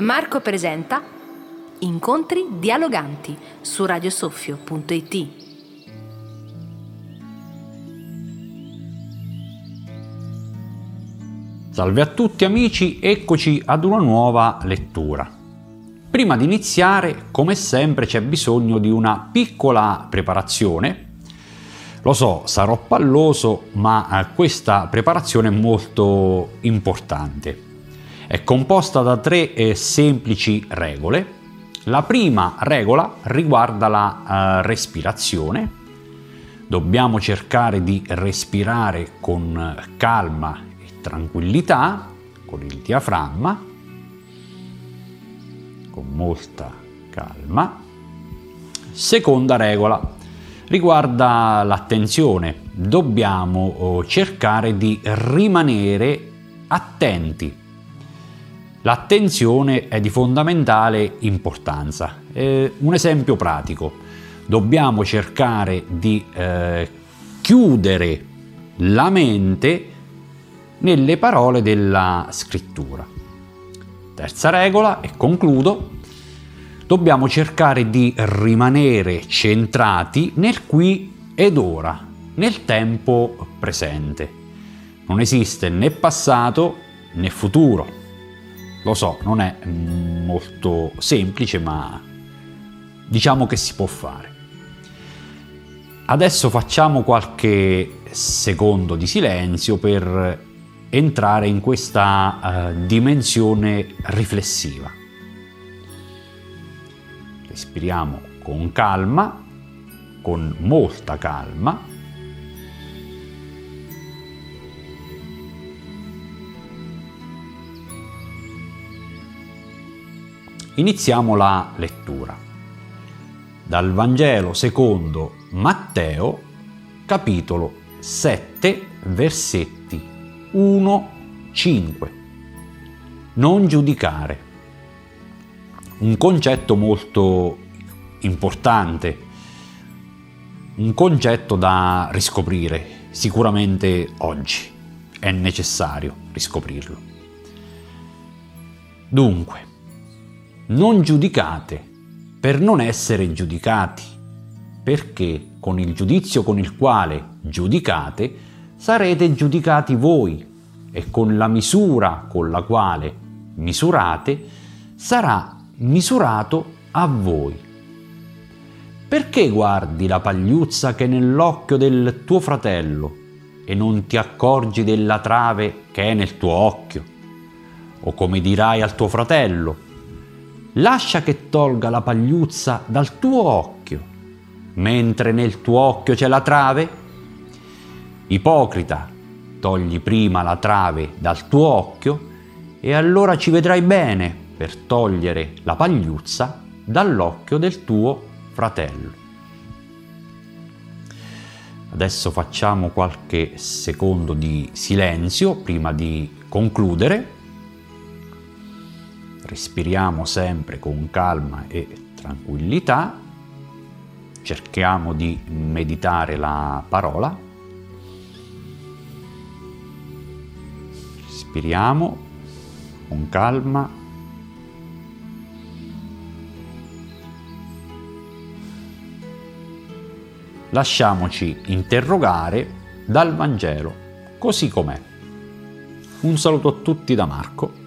Marco presenta Incontri dialoganti su radiosoffio.it. Salve a tutti amici, eccoci ad una nuova lettura. Prima di iniziare, come sempre, c'è bisogno di una piccola preparazione. Lo so, sarò palloso, ma questa preparazione è molto importante. È composta da tre eh, semplici regole. La prima regola riguarda la uh, respirazione. Dobbiamo cercare di respirare con calma e tranquillità, con il diaframma, con molta calma. Seconda regola riguarda l'attenzione. Dobbiamo oh, cercare di rimanere attenti L'attenzione è di fondamentale importanza. Eh, un esempio pratico. Dobbiamo cercare di eh, chiudere la mente nelle parole della scrittura. Terza regola, e concludo, dobbiamo cercare di rimanere centrati nel qui ed ora, nel tempo presente. Non esiste né passato né futuro, lo so, non è molto semplice, ma diciamo che si può fare. Adesso facciamo qualche secondo di silenzio per entrare in questa uh, dimensione riflessiva. Respiriamo con calma, con molta calma Iniziamo la lettura. Dal Vangelo secondo Matteo, capitolo 7, versetti 1-5. Non giudicare. Un concetto molto importante, un concetto da riscoprire sicuramente oggi. È necessario riscoprirlo. Dunque, non giudicate per non essere giudicati, perché con il giudizio con il quale giudicate sarete giudicati voi e con la misura con la quale misurate sarà misurato a voi. Perché guardi la pagliuzza che è nell'occhio del tuo fratello e non ti accorgi della trave che è nel tuo occhio? O come dirai al tuo fratello, lascia che tolga la pagliuzza dal tuo occhio, mentre nel tuo occhio c'è la trave? Ipocrita, togli prima la trave dal tuo occhio e allora ci vedrai bene per togliere la pagliuzza dall'occhio del tuo fratello. Adesso facciamo qualche secondo di silenzio prima di concludere respiriamo sempre con calma e tranquillità, cerchiamo di meditare la parola, respiriamo con calma. Lasciamoci interrogare dal Vangelo così com'è. Un saluto a tutti da Marco